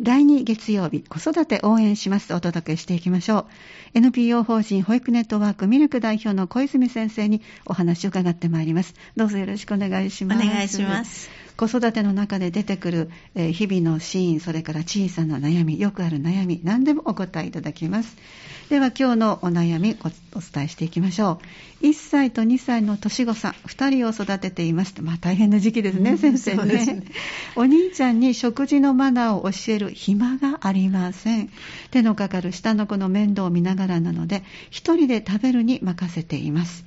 第2月曜日、子育て応援しますとお届けしていきましょう。NPO 法人保育ネットワークミルク代表の小泉先生にお話を伺ってまいります。どうぞよろしくお願いします。お願いします。子育ての中で出てくる、えー、日々のシーン、それから小さな悩み、よくある悩み、何でもお答えいただきます。では今日のお悩みお伝えしていきましょう。1歳と2歳の年子さん、2人を育てています。まあ大変な時期ですね、うん、先生ね、ね、お兄ちゃんに食事のマナーを教える暇がありません。手のかかる下の子の面倒を見ながらなので、1人で食べるに任せています。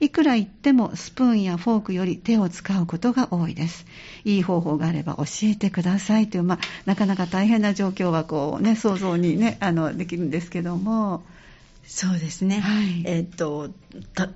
いくら言ってもスプーンやフォークより手を使うことが多いです。いい方法があれば教えてくださいという、まあ、なかなか大変な状況はこう、ね、想像に、ね、あのできるんですけども。そうですね、はい、えっ、と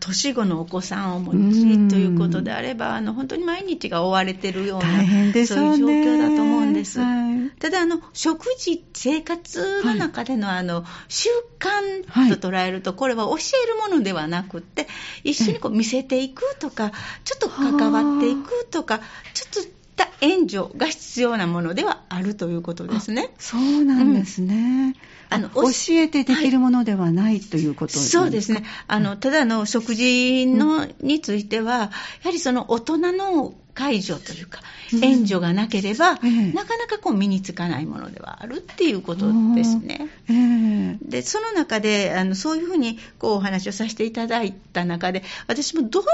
年子のお子さんをお持ちということであれば、あの本当に毎日が追われてるような、そういう状況だと思うんです。はい、ただあの、食事、生活の中での,、あの習慣と捉えると、これは教えるものではなくって、一緒にこう見せていくとか、ちょっと関わっていくとか、ちょっとした援助が必要なものではあるということですね。そうなんですね。うんあの教えてできるものではない、はい、ということですそうですね。あの、ただの食事の、については、やはりその大人の介助というか、援助がなければ、うん、なかなかこう身につかないものではあるっていうことですね。えー、で、その中で、あのそういうふうにこうお話をさせていただいた中で、私もどのよ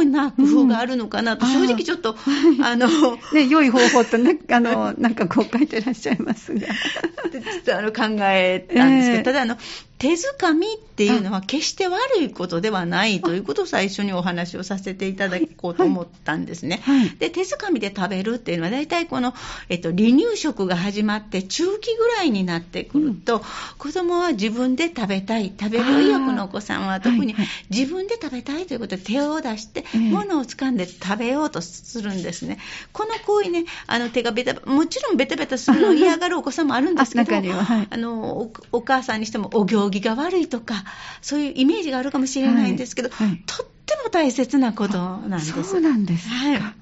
うな工夫があるのかなと、正直ちょっと、うん、あの、ね、良い方法とね、あの、なんかこう書いてらっしゃいますが。ちょっとあの考えたんですけど、えー、ただあの、手づかみっていうのは決して悪いことではないということを最初にお話をさせていただこうと思ったんですね。はい。はい、で手づかみで食べるっていうのは大体この、えっと、離乳食が始まって中期ぐらいになってくると、うん、子供は自分で食べたい食べる意欲のお子さんは特に自分で食べたいということで手を出して物を掴んで食べようとするんですね。この行為ねあの手がベタもちろんベタベタするのを嫌がるお子さんもあるんですけどあ、あのお母さんにしてもお行儀が悪いとか、そういうイメージがあるかもしれないんですけど、はいはい、とっても大切なことなんです。そうなんですか。はい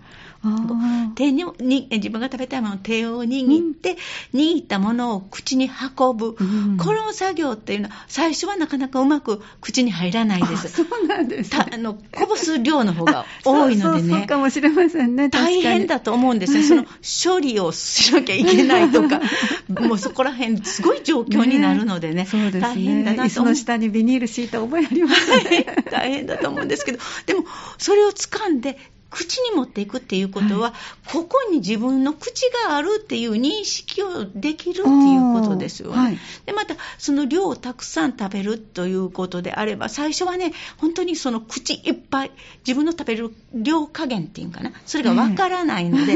手にに自分が食べたいものを手を握って、うん、握ったものを口に運ぶ、うん、この作業っていうのは最初はなかなかうまく口に入らないです。そうなんです、ね、あのこぼす量の方が 多いのでね。そうかもしれませんね。大変だと思うんですよ。その処理をしなきゃいけないとか。もうそこら辺すごい状況になるのでね、ねそうですね大変だなとの下にビニール敷いた覚えありますね。大変だと思うんですけど。でもそれを掴んで口に持っていくっていうことは、はい、ここに自分の口があるっていう認識をできるっていうことですよね。はい、でまた、その量をたくさん食べるということであれば、最初はね、本当にその口いっぱい、自分の食べる量加減っていうかな、それがわからないので、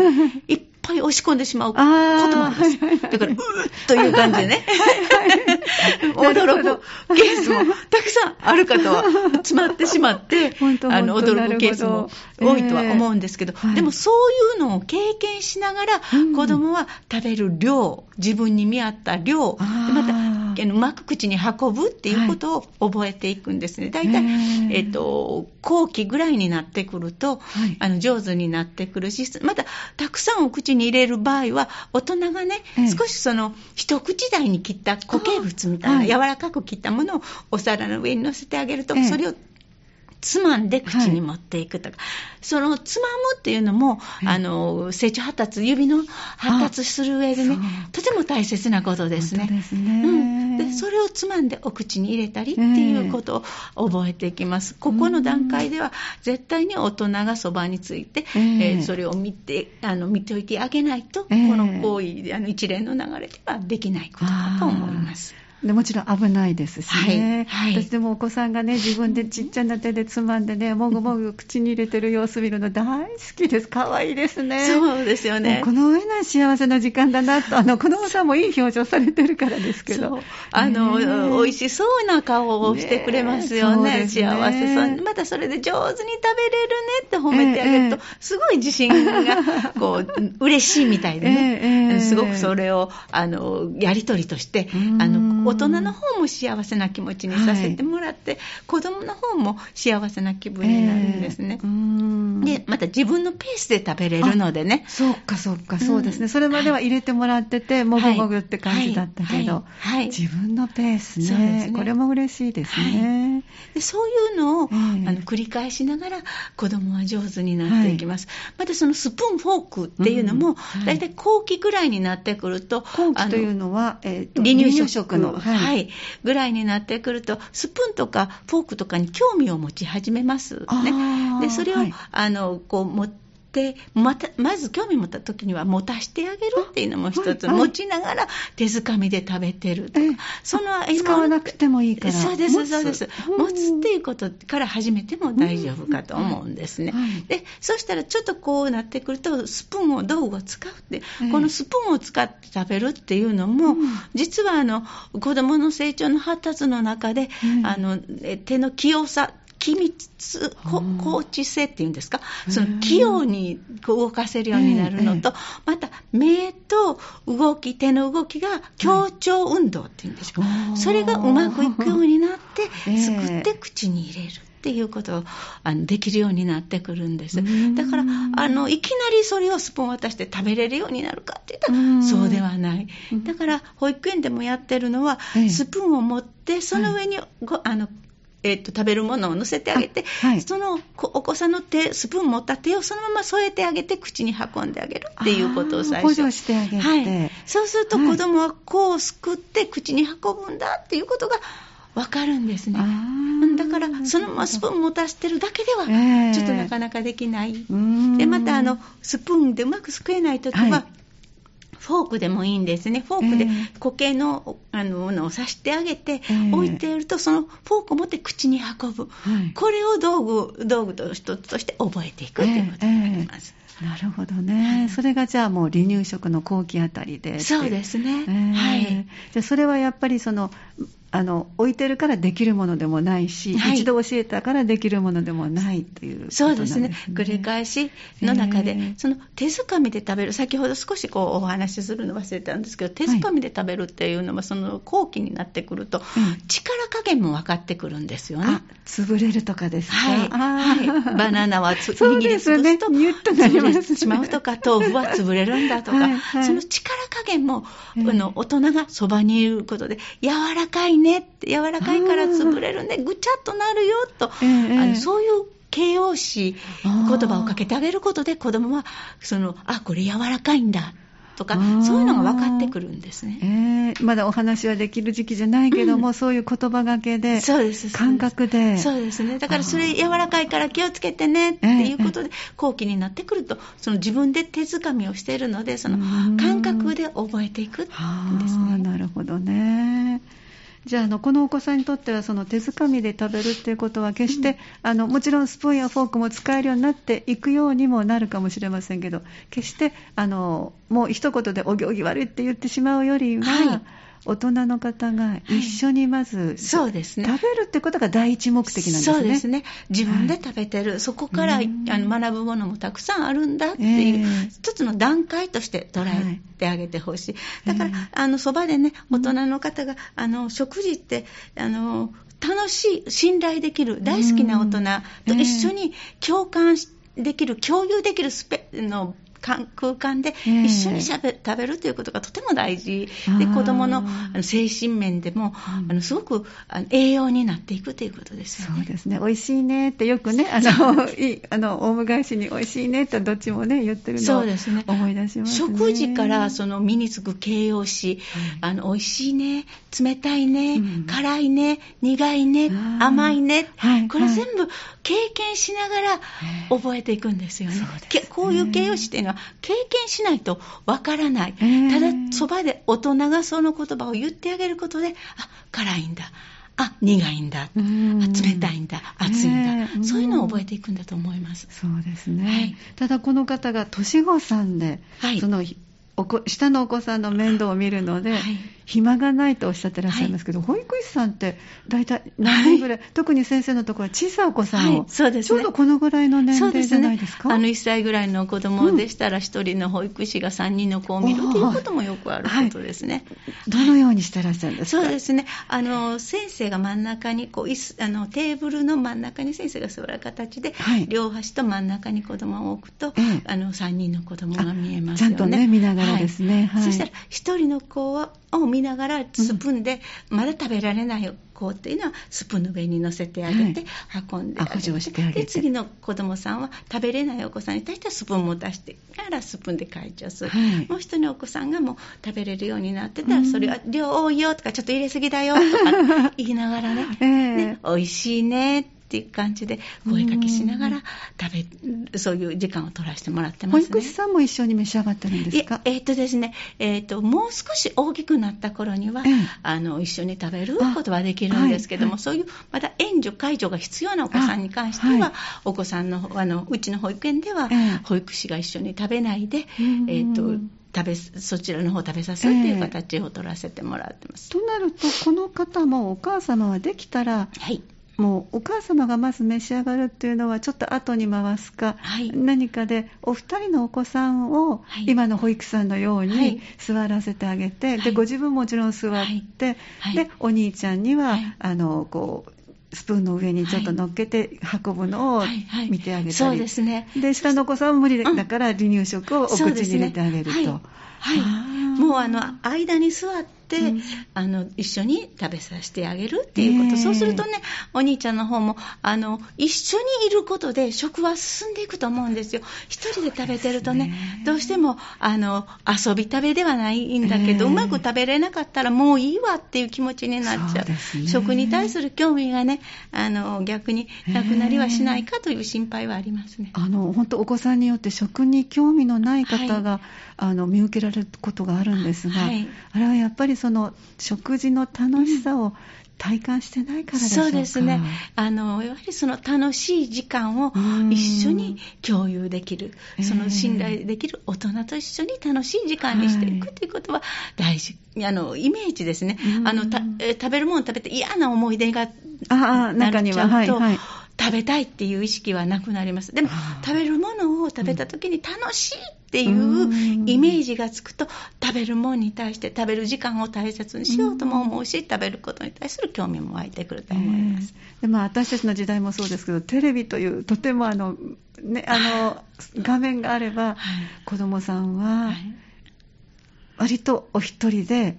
いっぱい押し込んでしまうこともあるんです。だから、うーという感じでね、驚くケースもたくさんある方は詰まってしまって、あの驚くケースも多いとは思うんですけど、えー、でもそういうのを経験しながら、子供は食べる量、自分に見合った量、またうまく口に運ぶっていうことを覚えていくんですね。大体、えっ、と、後期ぐらいになってくると、はい、あの上手になってくるし、また、たくさんお口に入れる場合は、大人がね、少しその、一口大に切った固形物みたいな、柔らかく切ったものをお皿の上に乗せてあげると、それをつまんで口に持っていくとか、はい、そのつまむっていうのも、はい、あの成長発達、指の発達する上でね、とても大切なことですね。ですね、うん、でそれをつまんでお口に入れたりっていうことを覚えていきます。ここの段階では、絶対に大人がそばについて、えー、それを見てあの見ておいてあげないと、この行為、あの一連の流れではできないことだと思います。でもちろん危ないですしね、はいはい、私でもお子さんがね 自分でちっちゃな手でつまんでね もぐもぐ口に入れてる様子見るの大好きです。可愛いですね。そうですよね。この上ない幸せな時間だなと。あの子供さんもいい表情されてるからですけど。あの、ね、美味しそうな顔をしてくれますよね、ね、幸せそう。またそれで上手に食べれるねって褒めてあげると、ええ、すごい自信が こう嬉しいみたいでね、え、すごくそれをあのやり取りとしてあの大人の方も幸せな気持ちにさせてもらって、はい、子供の方も幸せな気分になるんですね。えー、で、また自分のペースで食べれるのでね。そうか、そうか、そうですね。それまでは入れてもらってて、もぐもぐって感じだったけど、はい、自分のペースね。ね。これも嬉しいですね。でそういうのを、えー、あの繰り返しながら子供は上手になっていきます。またそのスプーン、フォークっていうのも、大体後期ぐらいになってくると、後期というのは、えーと、離乳食の、はい、はい、ぐらいになってくると、スプーンとかフォークとかに興味を持ち始めます。ね。でそれを、はい、あのこう持ってでまたまず興味持った時には持たしてあげるっていうのも一つ、はいはい、持ちながら手づかみで食べてるとか、その使わなくてもいいから。そうですそうです持つ。っていうことから始めても大丈夫かと思うんですね、はい、でそしたらちょっとこうなってくるとスプーンを道具を使うって、このスプーンを使って食べるっていうのも、実はあの子どもの成長の発達の中で、あの手の器用さ機密、高知性っていうんですか、その器用に動かせるようになるのと、また目と動き、手の動きが協調運動っていうんですか、それがうまくいくようになって、すくって口に入れる。っていうことをあのできるようになってくるんです。だからあの、いきなりそれをスプーン渡して食べれるようになるかって言ったら、そうではない。だから、保育園でもやってるのは、スプーンを持って、その上にご、あのえーと、食べるものを乗せてあげて、はい、そのお子さんの手スプーン持った手をそのまま添えてあげて口に運んであげるっていうことを最初。補助してあげて、はい、そうすると子供はこうすくって口に運ぶんだっていうことが分かるんですね。だからそのままスプーン持たせてるだけではちょっとなかなかできない、えー、でまたあのスプーンでうまくすくえないときは、はいフォークでもいいんですね。フォークで固形のあのものを刺してあげて、置いていると、そのフォークを持って口に運ぶ。これを道具、道具と一つとして覚えていくということになります。なるほどね、はい、それがじゃあもう離乳食の後期あたりでそうですね、えー、はい。じゃあそれはやっぱりそのあの置いてるからできるものでもないし、はい、一度教えたからできるものでもないという、ね、そうですね。繰り返しの中で、その手づかみで食べる先ほど少しこうお話しするの忘れたんですけど手づかみで食べるっていうのは、その後期になってくると、力加減も分かってくるんですよね。潰れるとかですか、はい。はい、バナナはつ 握りつぶすと、ね、潰れてしまうとか豆腐は潰れるんだとか、はいはい、その力加減も、あの大人がそばにいることで柔らかいねって柔らかいから潰れるねぐちゃっとなるよと、えー、あのそういう形容詞言葉をかけてあげることで子供はそのあこれ柔らかいんだとかそういうのが分かってくるんですね、えー、まだお話はできる時期じゃないけども、うん、そういう言葉がけでそうです感覚で。そうですね。だからそれ柔らかいから気をつけてねっていうことで、後期になってくるとその自分で手づかみをしているのでその感覚で覚えていくんですね。なるほどねじゃああのこのお子さんにとってはその手づかみで食べるっていうことは決して、うん、あのもちろんスプーンやフォークも使えるようになっていくようにもなるかもしれませんけど決してあのもう一言でお行儀悪いって言ってしまうよりは、はい大人の方が一緒にまず、はい、そうですね、食べるってことが第一目的なんですね。そうですね。自分で食べてる、はい、そこからあの学ぶものもたくさんあるんだっていう、えー、一つの段階として捉えてあげてほしい。だから、えー、あの、そばでね、大人の方が、あの、食事って、あの、楽しい、信頼できる、大好きな大人と一緒に共感できる、共有できるスペの空間で一緒にしゃべ、食べるということがとても大事。で子どもの精神面でも、あのすごく栄養になっていくということですよね。そうですね。美味しいねってよくねあのい あのオウム返しに美味しいねってどっちもね言ってるのを思い出します、ね、食事からその身につく形容詞、あの美味しいね冷たいね、うん、辛いね苦いね甘いね、はい、これ全部経験しながら覚えていくんですよね。ね。こういう形容詞っていうのは経験しないとわからない。ただ、そばで大人がその言葉を言ってあげることで、あ、辛いんだ。あ、苦いんだ。あ冷たいんだ。熱いんだ。そういうのを覚えていくんだと思います。そうですね。はい、ただ、この方が年子さんで、はい、そのおこ下のお子さんの面倒を見るので、はい、暇がないとおっしゃってらっしゃいますけど、はい、保育士さんって大体何人ぐらい、はい、特に先生のところは小さいお子さんを、はい、そうですね、ちょうどこのぐらいの年齢じゃないですか？すね、あの1歳ぐらいの子供でしたら、1人の保育士が3人の子を見るということもよくあることですね。どのようにしてらっしゃるんですか？そうですね。あの先生が真ん中にこうあのテーブルの真ん中に先生が座る形で、両端と真ん中に子供を置くと、あの3人の子供が見えますよね。ちゃんとね見ながらですね。そしたら1人の子を見ながらスプーンで、まだ食べられない子っていうのはスプーンの上に乗せてあげて、運んであげて,、はい、で次の子供さんは食べれないお子さんに対してはスプーンも出してからスプーンで解除する、はい、もう一人のお子さんがもう食べれるようになってたら、それは量多いよとかちょっと入れすぎだよとか言いながらね。えー、ね美味しいねっていう感じで声かけしながら食べそういう時間を取らせてもらってます、ね、保育士さんも一緒に召し上がってるんですか？えー、っとですね、えー、っともう少し大きくなった頃には、えー、あの一緒に食べることはできるんですけども、はい、そういうまだ援助介助が必要なお子さんに関しては、はい、お子さんのあのうちの保育園では、保育士が一緒に食べないで、えー、っと食べそちらの方食べさせるという形を取らせてもらってます。えー、となるとこの方もお母様はできたら、はい、もうお母様がまず召し上がるっていうのはちょっと後に回すか、はい、何かでお二人のお子さんを今の保育士さんのように座らせてあげて、はい、でご自分もちろん座って、はい、でお兄ちゃんには、あのこうスプーンの上にちょっと乗っけて運ぶのを見てあげたり、はいはいはい、そうですね。で下のお子さんは無理だから離乳食をお口に入れてあげると。はい、もうあの間に座って、うん、あの一緒に食べさせてあげるっていうこと、そうするとねお兄ちゃんの方もあの一緒にいることで食は進んでいくと思うんですよ。一人で食べてるとね、ね、どうしてもあの遊び食べではないんだけど、うまく食べれなかったらもういいわっていう気持ちになっちゃう、ね、食に対する興味がねあの逆になくなりはしないかという心配はありますね。あの本当お子さんによって食に興味のない方が、はい、あの見受けられることがあるんですが、はい、あれはやっぱりその食事の楽しさを体感してないからでしょうか、そうですね。あのやはりその楽しい時間を一緒に共有できる、その信頼できる大人と一緒に楽しい時間にしていくということは大事、あのイメージですね、あのた食べるもの食べて嫌な思い出があ中には、はいはい食べたいっていう意識はなくなります。でも、食べるものを食べた時に楽しいっていうイメージがつくと、食べるものに対して食べる時間を大切にしようとも思うし、食べることに対する興味も湧いてくると思います。でまあ、私たちの時代もそうですけど、テレビというとてもあの、ね、あの画面があれば、はい、子供さんは、割とお一人で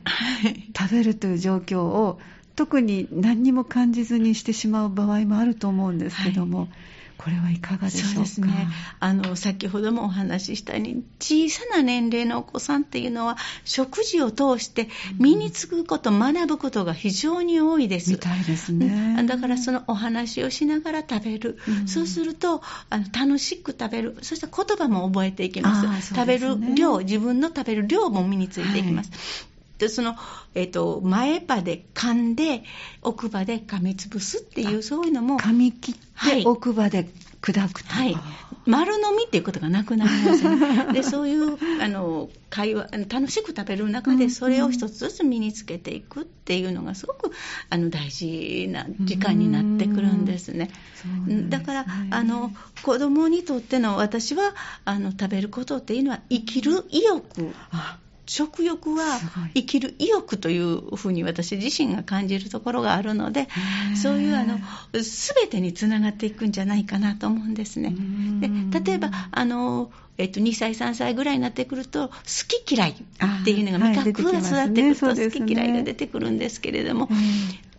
食べるという状況を特に何にも感じずにしてしまう場合もあると思うんですけども、はい、これはいかがでしょうか？そうですね。あの先ほどもお話ししたように小さな年齢のお子さんっていうのは食事を通して身につくこと、うん、学ぶことが非常に多いです。みたいですね。だからそのお話をしながら食べる、うん、そうするとあの楽しく食べる。そして言葉も覚えていきます、ね、食べる量自分の食べる量も身についていきます、はいでその、えーと、前歯で噛んで奥歯で噛みつぶすっていうそういうのも噛み切って奥歯で砕くとはい、丸飲みっていうことがなくなりますね でそういうあの会話楽しく食べる中でそれを一つずつ身につけていくっていうのがすごくあの大事な時間になってくるんですね。すだからあの子供にとっての私はあの食べることっていうのは生きる意欲食欲は生きる意欲というふうに私自身が感じるところがあるのでそういうあの全てにつながっていくんじゃないかなと思うんですね。で例えばあのえっと、2歳、3歳ぐらいになってくると、好き嫌いっていうのが味覚が育ってくると、好き嫌いが出てくるんですけれども、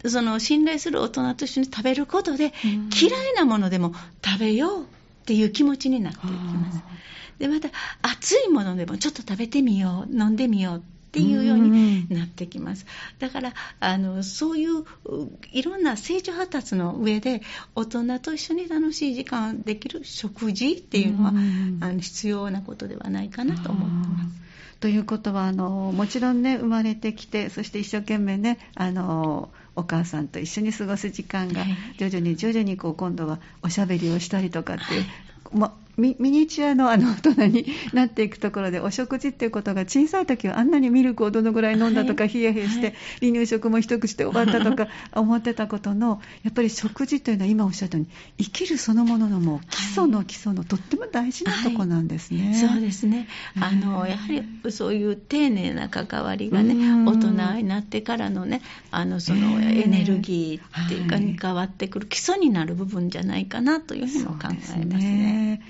その信頼する大人と一緒に食べることで、嫌いなものでも食べようっていう気持ちになっていきます。でまた熱いものでもちょっと食べてみよう飲んでみようっていうようになってきます。だからあのそういういろんな成長発達の上で大人と一緒に楽しい時間できる食事っていうのはあの必要なことではないかなと思ってます。ということはあのもちろんね生まれてきてそして一生懸命ねあのお母さんと一緒に過ごす時間が徐々に徐々にこう今度はおしゃべりをしたりとかっていう、まミニチュアのあの大人になっていくところでお食事っていうことが小さい時はあんなにミルクをどのぐらい飲んだとか、冷や冷やして、離乳食も一口で終わったとか思ってたことのやっぱり食事というのは今おっしゃったように生きるそのもののもう基礎の基礎のとっても大事なとこなんですね。はい、そうですね。あのやはりそういう丁寧な関わりがね大人になってからのねあのそのエネルギーっていうかに変わってくる基礎になる部分じゃないかなというふうにも考えますね。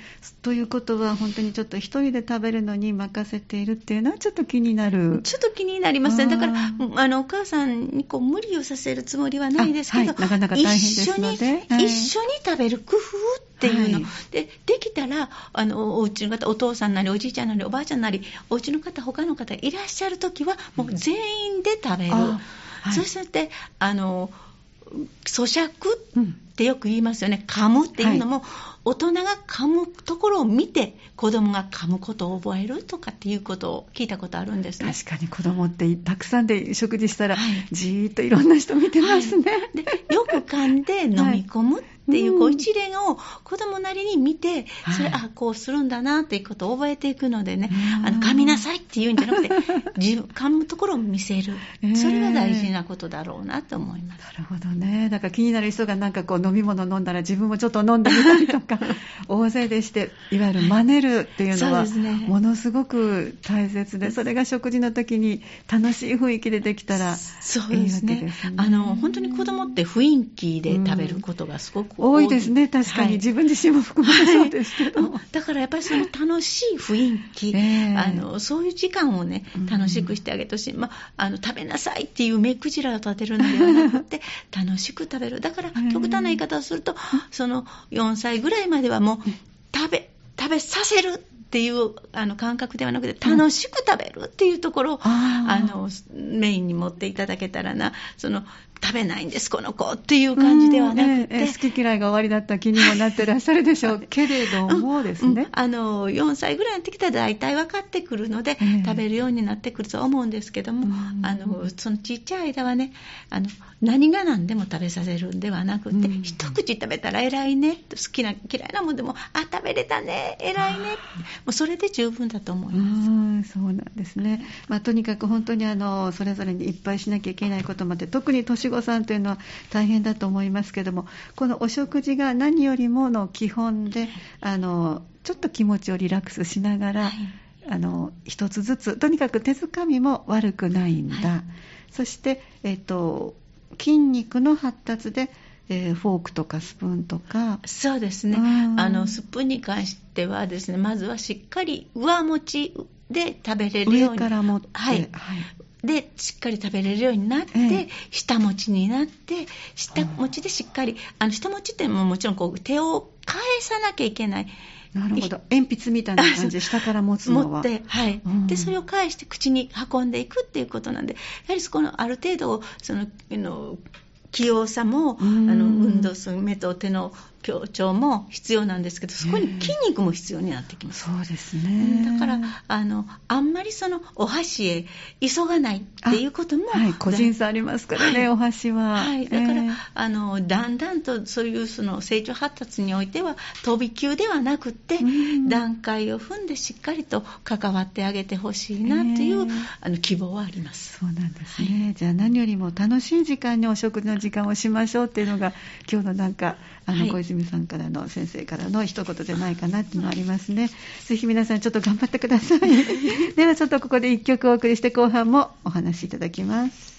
ということは本当にちょっと一人で食べるのに任せているっていうのはちょっと気になる。ちょっと気になりますね。だからあのお母さんにこう無理をさせるつもりはないですけど、はい、なかなか大変ですので。一緒に、はい、一緒に食べる工夫っていうの、はい、でできたらあのお家の方お父さんなりおじいちゃんなりおばあちゃんなりお家の方他の方いらっしゃる時はもう全員で食べる、そしてあの咀嚼ってよく言いますよね。噛むっていうのも、大人が噛むところを見て子供が噛むことを覚えるとかっていうことを聞いたことあるんですね。確かに子供ってたくさんで食事したら、はい、じーっといろんな人見てますね、はい、でよく噛んで飲み込むっていう,、こう一連を子供なりに見て、それ、あこうするんだなっていうことを覚えていくのでね、あの噛みなさいっていうんじゃなくて 自分噛むところを見せる、それが大事なことだろうなと思います。なるほどね。だから気になる人がなんかこう飲み物飲んだら自分もちょっと飲んでみたりとか大勢でしていわゆる真似るっていうのは、ものすごく大切でそれが食事の時に楽しい雰囲気でできたらいいわけですね。すね。あの本当に子供って雰囲気で食べることがすごく多いですね、確かに、はい、自分自身も含めてそうですけど、はい、だからやっぱりその楽しい雰囲気、えー、あのそういう時間をね、楽しくしてあげてほしい、まあ、あの食べなさいっていう目くじらを立てるのではなくて、楽しく食べる、だから極端な言い方をすると、その4歳ぐらいまではもう、食べ、食べさせるっていうあの感覚ではなくて楽しく食べるっていうところを、うん、あのメインに持っていただけたらな。その食べないんですこの子っていう感じではなくて、ええ好き嫌いが終わりだった気にもなってらっしゃるでしょうけれどもですね、うん、あの4歳ぐらいになってきたら大体分かってくるので、え、食べるようになってくると思うんですけども、あのそのちっちゃい間はねあの何が何でも食べさせるんではなくて、うん、一口食べたら偉いね好きな嫌いなもんでもあ食べれたね偉いねもうそれで十分だと思います。そうなんですね、まあ、とにかく本当にあのそれぞれにいっぱいしなきゃいけないことまで特に年子さんというのは大変だと思いますけどもこのお食事が何よりもの基本であのちょっと気持ちをリラックスしながら、はい、あの一つずつとにかく手づかみも悪くないんだ、はい、そして、えっと、筋肉の発達でえー、フォークとかスプーンとか。そうですね。あのスプーンに関してはですねまずはしっかり上持ちで食べれるように上から持って、はい、はい、でしっかり食べれるようになって、ええ、下持ちになって下持ちでしっかりあの下持ちってももちろんこう手を返さなきゃいけない。なるほど。鉛筆みたいな感じで下から持つのは。持って、はい、うん、でそれを返して口に運んでいくっていうことなんでやはりそこのある程度そのの器用さも、あの運動する目と手の強調も必要なんですけどそこに筋肉も必要になってきます、そうですね。だからあのあんまりそのお箸へ急がないっていうことも、はい、個人差ありますからね、はい、お箸は、はい、だから、えー、あのだんだんとそういうその成長発達においては飛び級ではなくて、段階を踏んでしっかりと関わってあげてほしいなという、えー、あの希望はあります。そうなんですね、はい、じゃあ何よりも楽しい時間にお食事の時間をしましょうっていうのが今日のなんかあの、小泉さんからの先生からの一言じゃないかなっていうのがありますね。ぜひ皆さんちょっと頑張ってください。ではちょっとここで一曲お送りして後半もお話しいただきます。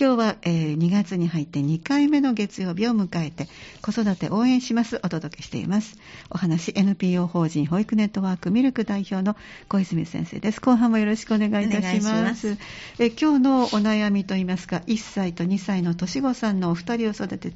今日は、えー、2月に入って2回目の月曜日を迎えて子育て応援します。お届けしています。お話 NPO 法人保育ネットワークミルク代表の小泉先生です。後半もよろしくお願いいたします。え今日のお悩みといいますか1歳と2歳の年子さんのお二人を育てて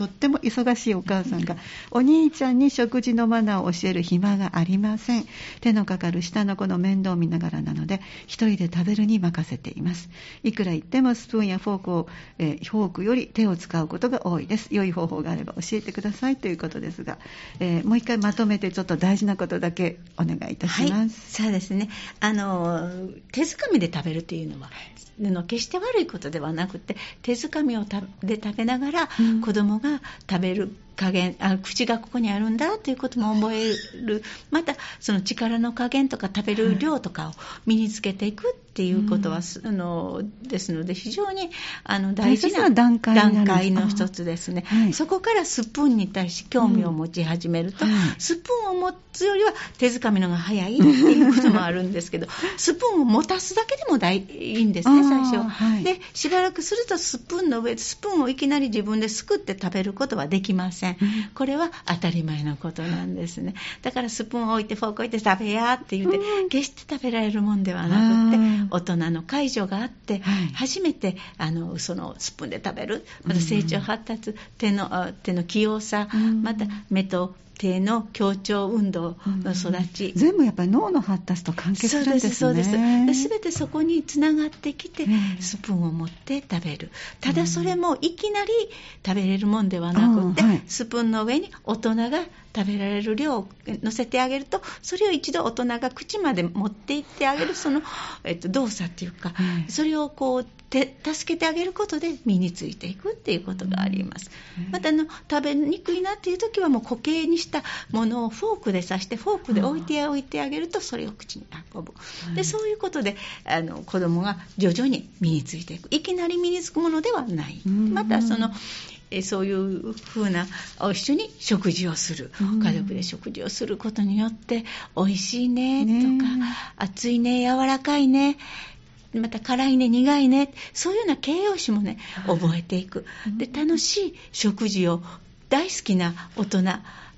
とっても忙しいお母さんが お兄ちゃんに食事のマナーを教える暇がありません。手のかかる下の子の面倒を見ながらなので一人で食べるに任せています。いくら言ってもスプーンやフォークを、えー、フォークより手を使うことが多いです。良い方法があれば教えてくださいということですが、えー、もう一回まとめてちょっと大事なことだけお願いいたします、はい、そうですね。あの手づかみで食べるというのはの決して悪いことではなくて手づかみをで食べながら子供が食べる加減あ口がここにあるんだということも覚える。またその力の加減とか食べる量とかを身につけていくっていうことは、うん、あのですので非常にあの大事な段階の一つですね、はい、そこからスプーンに対し興味を持ち始めると、うんはい、スプーンを持つよりは手づかみのが早いっていうこともあるんですけど スプーンを持たすだけでも大いいんですね最初、はい、でしばらくするとスプーンの上でスプーンをいきなり自分ですくって食べることはできません、これは当たり前のことなんですね。だからスプーンを置いてフォーク置いて食べやって言って、決して食べられるもんではなくて大人の介助があって、初めてあのそのスプーンで食べるまた成長発達手の手の器用さ、また目と手の協調運動の育ち、うん、全部やっぱり脳の発達と関係するんですね。そうですそうです。全てそこにつながってきてスプーンを持って食べる。ただそれもいきなり食べれるもんではなくて、はい、スプーンの上に大人が食べられる量を乗せてあげるとそれを一度大人が口まで持っていってあげるその、えっと、動作っていうか、それをこう助けてあげることで身についていくっていうことがあります、またあの食べにくいなっていう時はもう固形にしたものをフォークで刺してフォークで置いておいてあげるとそれを口に運ぶ、でそういうことであの子供が徐々に身についていく。いきなり身につくものではない、またそのそういうふうな一緒に食事をする、家族で食事をすることによって美味しいね。とか、熱いね柔らかいねまた辛いね苦いねそういうような形容詞もね覚えていく。で楽しい食事を大好きな大人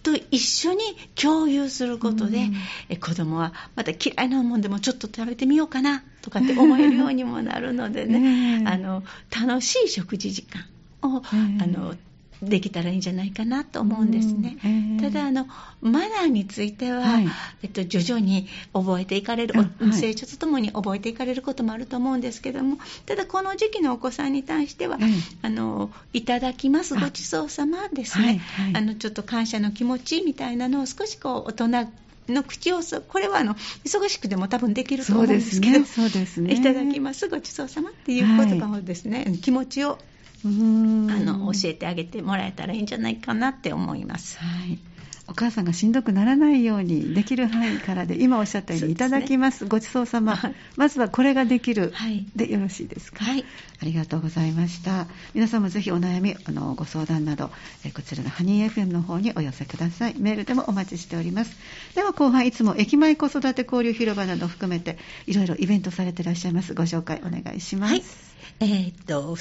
と一緒に共有することで、うん、子供はまた嫌いなもんでもちょっと食べてみようかなとかって思えるようにもなるのでね、あの楽しい食事時間を、あのできたらいいんじゃないかなと思うんですね。うん、ただあのマナーについては、はい、えっと、徐々に覚えていかれる、はい、成長とともに覚えていかれることもあると思うんですけどもただこの時期のお子さんに対しては、はい、あのいただきますごちそうさまですね、あのちょっと感謝の気持ちみたいなのを少しこう大人の口をこれはあの忙しくても多分できると思うんですけどそうですね、ね、いただきますごちそうさまっていう言葉をですね、気持ちをあの教えてあげてもらえたらいいんじゃないかなって思います。はい。お母さんがしんどくならないようにできる範囲からで 今おっしゃったように、ね、いただきます。ごちそうさま、はい、まずはこれができる、はい、でよろしいですか、はい、ありがとうございました。皆さんもぜひお悩みあのご相談などえこちらのハニー FM の方にお寄せください。メールでもお待ちしております。では後半いつも駅前子育て交流広場などを含めていろいろイベントされていらっしゃいます。ご紹介お願いします、えー、っと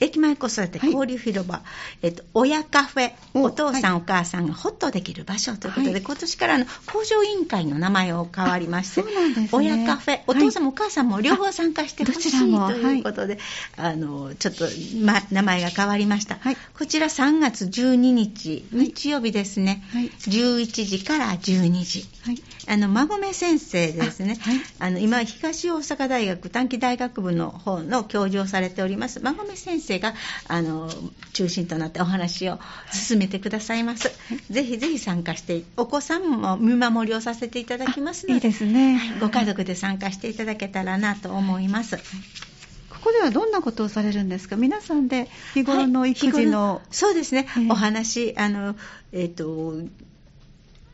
駅前子育て交流広場、はい、えっと、親カフェ、お父さん、はい、お母さんがホッとできる場所ということで、はい、今年からの工場委員会の名前を変わりまして、ね、親カフェ、お父さんもお母さんも両方参加してほしい。ということで、あの、ちょっと、ま、名前が変わりました。こちら3月12日、日曜日ですね、11時から12時。あの、馬込先生ですね、あの、今、東大阪大学短期大学部の方の教授をされております、馬込先生生があの中心となってお話を進めてくださいます、はい、ぜひぜひ参加してお子さんも見守りをさせていただきますのでいいですね、はい、ご家族で参加していただけたらなと思います、はい。ここではどんなことをされるんですか？皆さんで日頃の育児の、はい、そうですね、えー、お話あの、えーと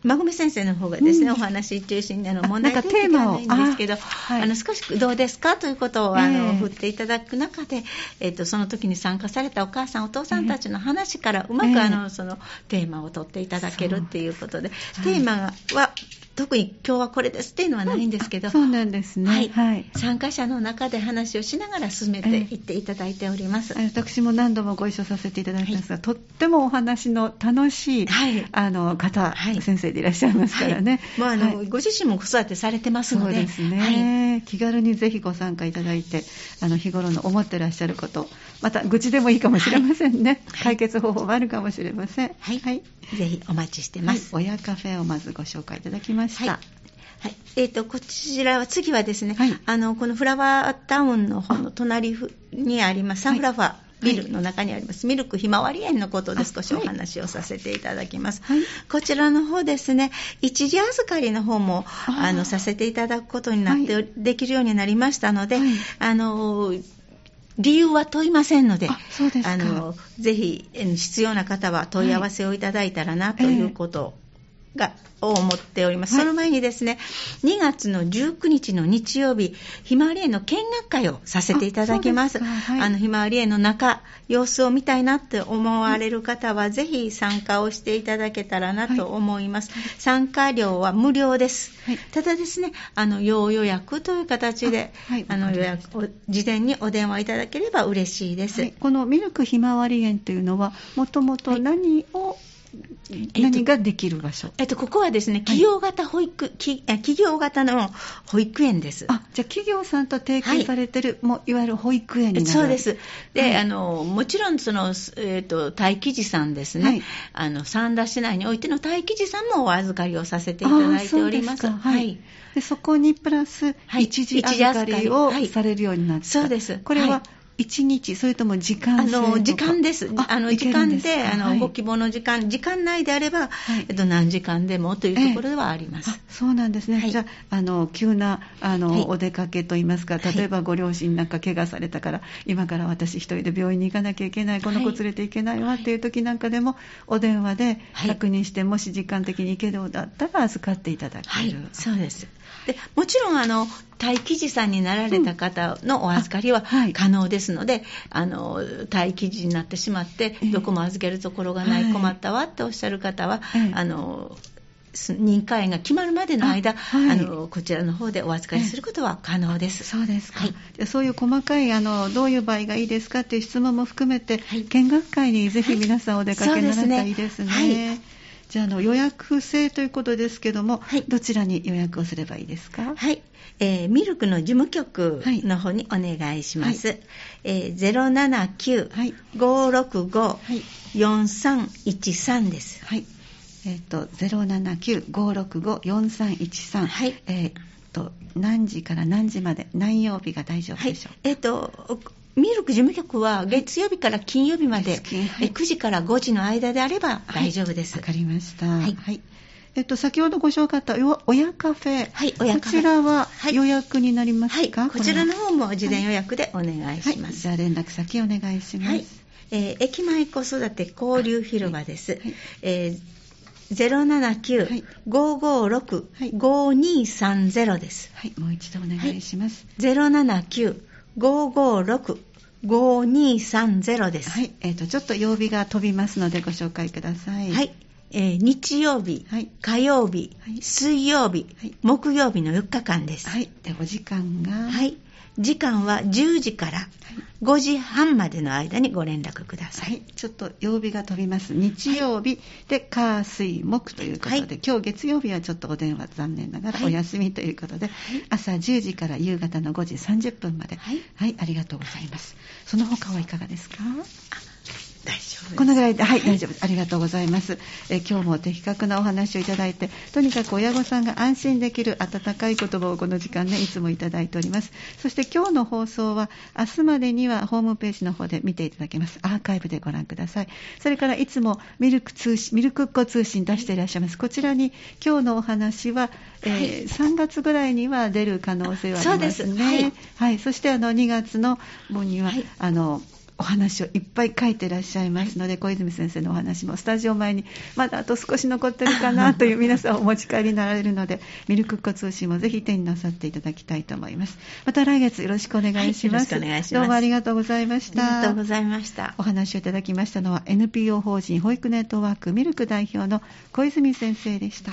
まぐみ先生の方がですね、うん、お話中心での問題提起ではないんですけど、あはい、あの少しどうですか？ということをあの、えー、振っていただく中で、えーと、その時に参加されたお母さんお父さんたちの話からうまく、えー、あのそのテーマを取っていただけるっていうことで、テーマは特に今日はこれですっていうのはないんですけど、そうなんですね、はい、はい、参加者の中で話をしながら進めていっていただいております、えー、私も何度もご一緒させていただいたんですが、はい、とってもお話の楽しい、あの方、先生でいらっしゃいますからね、まああのご自身も子育てされてますので。そうですね、気軽にぜひご参加いただいてあの日頃の思ってらっしゃることまた愚痴でもいいかもしれませんね、解決方法もあるかもしれません。はい、ぜひお待ちしてます、親カフェをまずご紹介いただきまました。はい。はい。えーと、こちらは次はですね、はい、あのこのフラワータウンの方の隣にありますサンフラワー、ビルの中にあります、ミルクひまわり園のことで少しお話をさせていただきます。はい、こちらの方ですね、一時預かりの方もあのさせていただくことになって、はい、できるようになりましたので、はい、あの理由は問いませんので、あのぜひえー必要な方は問い合わせをいただいたらなということが、を思っております、はい。その前にですね、2月の19日の日曜日、ひまわり園の見学会をさせていただきます。あはい。あのひまわり園の中、様子を見たいなって思われる方は、ぜひ参加をしていただけたらなと思います。参加料は無料です。はい。ただですね、あの要予約という形で、あはい。あの予約を事前にお電話いただければ嬉しいです。はい。このミルクひまわり園というのは、もともと何を、と何ができる場所、えっと、ここはですね、企業型保育、きえ企業型の保育園です。あじゃあ企業さんと提携されてる、もういわゆる保育園になる。そうです。で、はい。あの、もちろん、その、えっ、と、待機児さんですね。はい。あの、三田市内においての待機児さんもお預かりをさせていただいております。はい。でそこにプラスはい。一時預かりをされるようになった、そうです。これははい1日、それとも時間あの、時間です。あの、時間で、あの、はい。ご希望の時間、時間内であれば、はい。えっと、何時間でもというところではあります。あそうなんですね、はい。じゃああの急なあの、はい。お出かけといいますかはい。例えばご両親なんか怪我されたから、今から私一人で病院に行かなきゃいけないこの子連れて行けないわっていう時なんかでも、お電話ではい。確認して、もし時間的に行けるようだったら預かっていただけはい。る、、そうです。でもちろんあの待機児さんになられた方のお預かりはあはい。可能ですので、あの待機児になってしまってええ。どこも預けるところがない、はい困ったわっておっしゃる方は、ええあのす認可園が決まるまでの間あはい。あのこちらの方でお預かりすることは可能です。そうですか、はい。そういう細かいあのどういう場合がいいですかっていう質問も含めて、はい。見学会にぜひ皆さんお出かけになられたらいいですね。じゃああの予約制ということですけども、はい。どちらに予約をすればいいですか、はい、えーミルクの事務局の方にお願いします。はい。えーはい。079-565-4313です。はい。えっ、と、079-565-4313。はい。えっ、と、何時から何時まで、何曜日が大丈夫はいでしょう、えっ、と、ミルク事務局は月曜日から金曜日まで、はいえ9時から5時の間であれば大丈夫です。わかりました。はいえっと、先ほどご紹介あったよ親カフェ。はい親カフェこちらははい予約になりますはい、か、こちらのは方も事前予約でお願いはいします。じゃあ連絡先お願いします。はい、えー駅前子育て交流広場です。はいえーはい079-556-5230です。はい、もう一度お願いします。079-556-5230です。はい、えっ、と、ちょっと曜日が飛びますのでご紹介ください。はい。えー日曜日、はい火曜日、はい水曜日、はい木曜日の4日間です。はい。で、お時間が。はい。時間は10時から5時半までの間にご連絡くださ。はいい、ちょっと曜日が飛びます。日曜日で火水木ということで、はい今日月曜日はちょっとお電話残念ながらはいお休みということで、朝10時から夕方の5時30分まで、はいはい、ありがとうございます。その他はいかがですか？このぐらいで、はい、大丈夫です。ありがとうございます。え今日も的確なお話をいただいて、とにかく親御さんが安心できる温かい言葉をこの時間ね、いつもいただいております。そして今日の放送は、明日までにはホームページの方で見ていただけます。アーカイブでご覧ください。それからいつもミルク通信、ミルクっ子通信出していらっしゃいます。こちらに今日のお話は、えー3月ぐらいには出る可能性はありますね。はいはい。そしてあの2月の分には、はいあの、お話をいっぱい書いてらっしゃいますので、小泉先生のお話もスタジオ前にまだあと少し残ってるかなという皆さんお持ち帰りになられるので、ミルクっ子通信もぜひ手になさっていただきたいと思います。また来月よろしくお願いします。はいよろしくお願いしますどうもありがとうございましありがとうたご。ざいました。お話をいただきましたのは NPO 法人保育ネットワークミルク代表の小泉先生でした。